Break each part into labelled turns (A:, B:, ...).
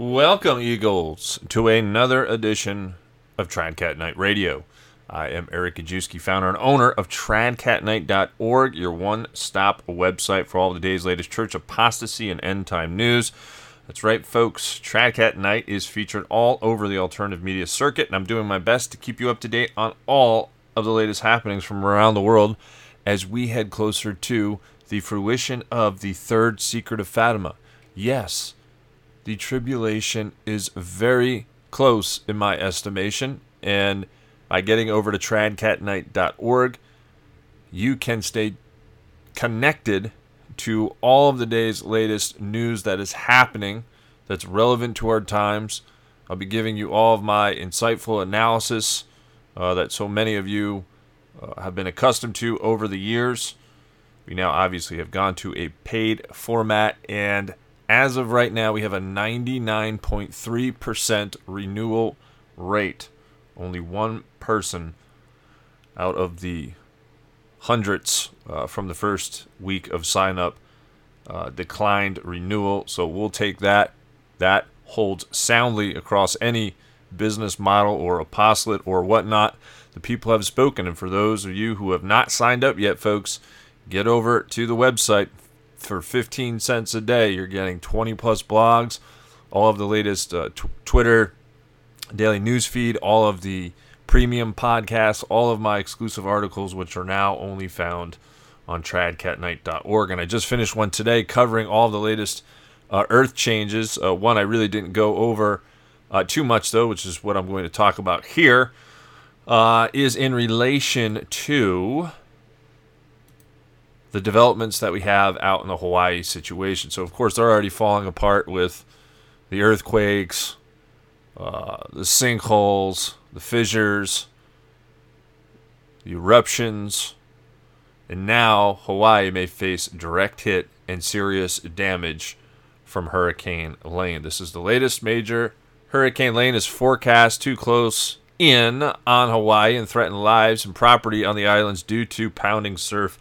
A: Welcome, Eagles, to another edition of TradCatKnight Radio. I am Eric Gajewski, founder and owner of TradCatKnight.org, your one stop website for all the day's latest church apostasy and end time news. That's right, folks. TradCatKnight is featured all over the alternative media circuit, and I'm doing my best to keep you up to date on all of the latest happenings from around the world as we head closer to the fruition of the third secret of Fatima. Yes, the tribulation is very close in my estimation, and by getting over to tradcatknight.org, you can stay connected to all of the day's latest news that is happening that's relevant to our times. I'll be giving you all of my insightful analysis uh, that so many of you uh, have been accustomed to over the years. We now obviously have gone to a paid format, and as of right now, we have a 99.3% renewal rate. Only one person out of the hundreds uh, from the first week of sign up uh, declined renewal. So we'll take that. That holds soundly across any business model or apostolate or whatnot. The people have spoken. And for those of you who have not signed up yet, folks, get over to the website. For 15 cents a day, you're getting 20 plus blogs, all of the latest uh, t- Twitter, daily news feed, all of the premium podcasts, all of my exclusive articles, which are now only found on tradcatknight.org. And I just finished one today covering all the latest uh, Earth changes. Uh, one I really didn't go over uh, too much, though, which is what I'm going to talk about here, uh, is in relation to the developments that we have out in the Hawaii situation. So, of course, they're already falling apart with the earthquakes, uh, the sinkholes, the fissures, the eruptions, and now Hawaii may face direct hit and serious damage from Hurricane Lane. This is the latest major. Hurricane Lane is forecast too close in on Hawaii and threaten lives and property on the islands due to pounding surf,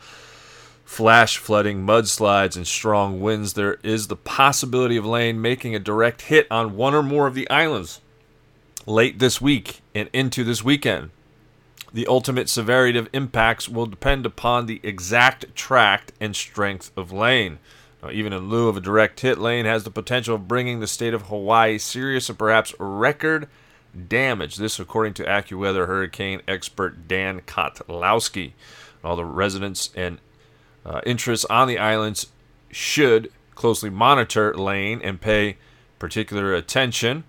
A: flash flooding, mudslides, and strong winds. There is the possibility of Lane making a direct hit on one or more of the islands late this week and into this weekend. The ultimate severity of impacts will depend upon the exact tract and strength of Lane. Now, even in lieu of a direct hit, Lane has the potential of bringing the state of Hawaii serious and perhaps record damage. This, according to AccuWeather hurricane expert Dan Kottlowski. All the residents and uh, interests on the islands should closely monitor Lane and pay particular attention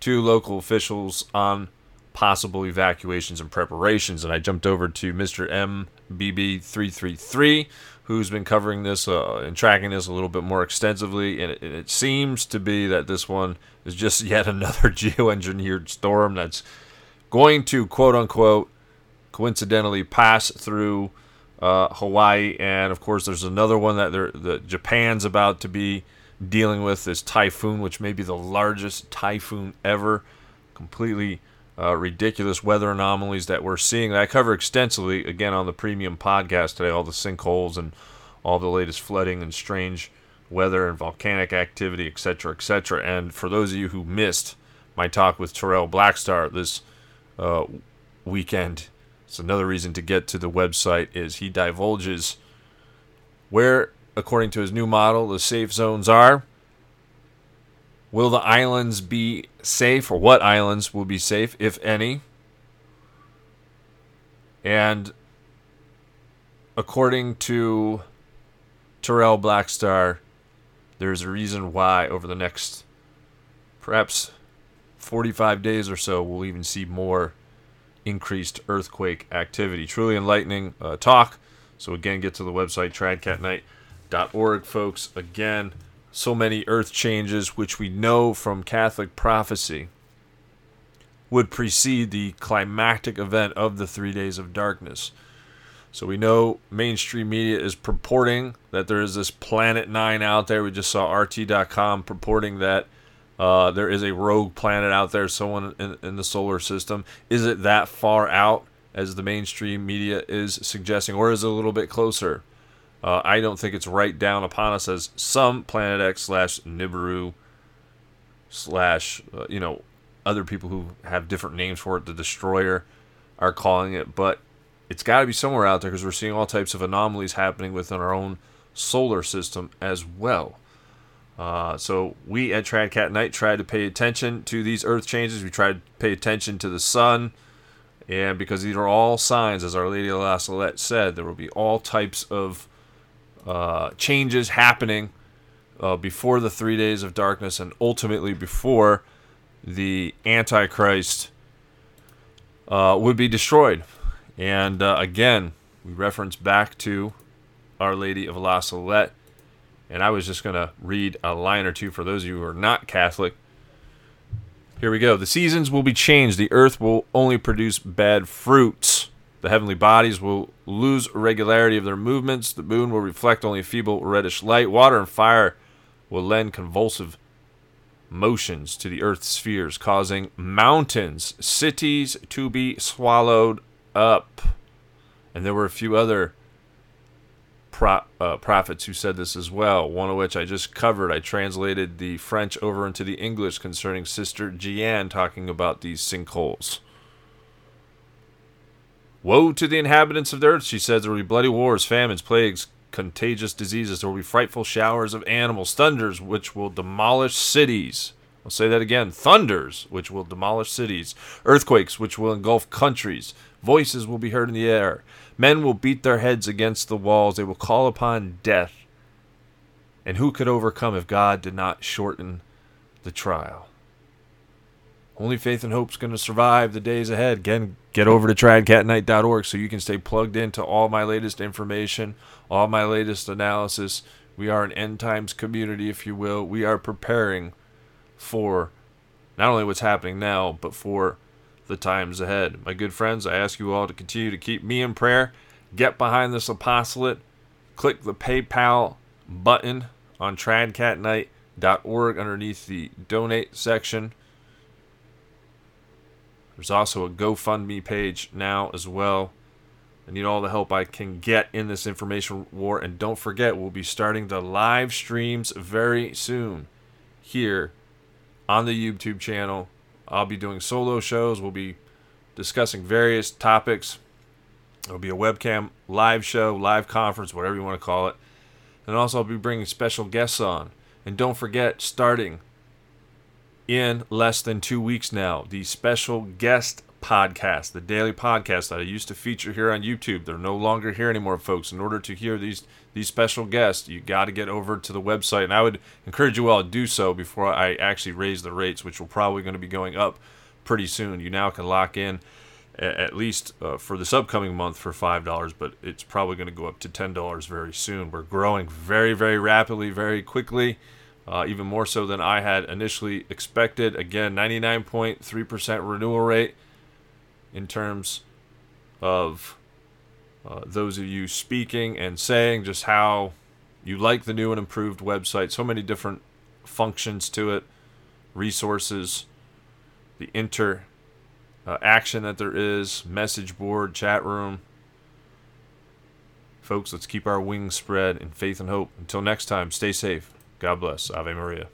A: to local officials on possible evacuations and preparations. And I jumped over to Mr. MBB333, who's been covering this uh, and tracking this a little bit more extensively. And it, and it seems to be that this one is just yet another geoengineered storm that's going to, quote unquote, coincidentally pass through uh, Hawaii. And of course, there's another one that that Japan's about to be dealing with this typhoon, which may be the largest typhoon ever. Completely uh, ridiculous weather anomalies that we're seeing. I cover extensively again on the premium podcast today. All the sinkholes and all the latest flooding and strange weather and volcanic activity, etc., etc. And for those of you who missed my talk with Terrell Blackstar this uh, weekend, it's another reason to get to the website. Is he divulges where according to his new model, the safe zones are. Will the islands be safe, or what islands will be safe, if any? And according to Terrell Blackstar, there's a reason why over the next perhaps 45 days or so, we'll even see more increased earthquake activity. Truly enlightening uh, talk. So, again, get to the website, tradcatknight.org, folks. Again, so many earth changes, which we know from Catholic prophecy would precede the climactic event of the three days of darkness. So we know mainstream media is purporting that there is this Planet Nine out there. We just saw RT.com purporting that uh, there is a rogue planet out there, someone in, in the solar system. Is it that far out as the mainstream media is suggesting, or is it a little bit closer? Uh, I don't think it's right down upon us as some Planet X slash Nibiru slash uh, you know other people who have different names for it, the destroyer, are calling it, but it's got to be somewhere out there because we're seeing all types of anomalies happening within our own solar system as well. Uh, so we at TradCatKnight try to pay attention to these Earth changes. We try to pay attention to the sun, and because these are all signs, as Our Lady of La Salette said, there will be all types of uh, changes happening uh, before the three days of darkness, and ultimately before the Antichrist uh, would be destroyed. And uh, again, we reference back to Our Lady of La Salette and I was just going to read a line or two for those of you who are not Catholic. Here we go. The seasons will be changed. The earth will only produce bad fruits. The heavenly bodies will lose regularity of their movements. The moon will reflect only a feeble reddish light. Water and fire will lend convulsive motions to the earth's spheres, causing mountains, cities to be swallowed up. And there were a few other pro, uh, prophets who said this as well, one of which I just covered. I translated the French over into the English concerning Sister Jeanne talking about these sinkholes. Woe to the inhabitants of the earth, she says. There will be bloody wars, famines, plagues, contagious diseases. There will be frightful showers of animals, thunders which will demolish cities. I'll say that again thunders which will demolish cities, earthquakes which will engulf countries, voices will be heard in the air Men will beat their heads against the walls. They will call upon death. And who could overcome if God did not shorten the trial? Only faith and hope is going to survive the days ahead. Again, get over to tradcatknight.org so you can stay plugged into all my latest information, all my latest analysis. We are an end times community, if you will. We are preparing for not only what's happening now, but for the times ahead. My good friends, I ask you all to continue to keep me in prayer. Get behind this apostolate. Click the PayPal button on tradcatknight.org underneath the donate section. There's also a GoFundMe page now as well. I need all the help I can get in this information war. And don't forget, we'll be starting the live streams very soon here on the YouTube channel I'll be doing solo shows. We'll be discussing various topics. It'll be a webcam live show, live conference, whatever you want to call it. And also, I'll be bringing special guests on. And don't forget, starting in less than two weeks now, the special guest podcast, the daily podcast that I used to feature here on YouTube. They're no longer here anymore, folks. In order to hear these these special guests, you got to get over to the website, and I would encourage you all to do so before I actually raise the rates, which will probably going to be going up pretty soon. You now can lock in at least uh, for this upcoming month for five dollars, but it's probably going to go up to ten dollars very soon. We're growing very, very rapidly, very quickly. Uh, even more so than I had initially expected. Again, 99.3% renewal rate in terms of uh, those of you speaking and saying just how you like the new and improved website. So many different functions to it, resources, the inter uh, action that there is, message board, chat room. Folks, let's keep our wings spread in faith and hope. Until next time, stay safe. God bless. Ave Maria.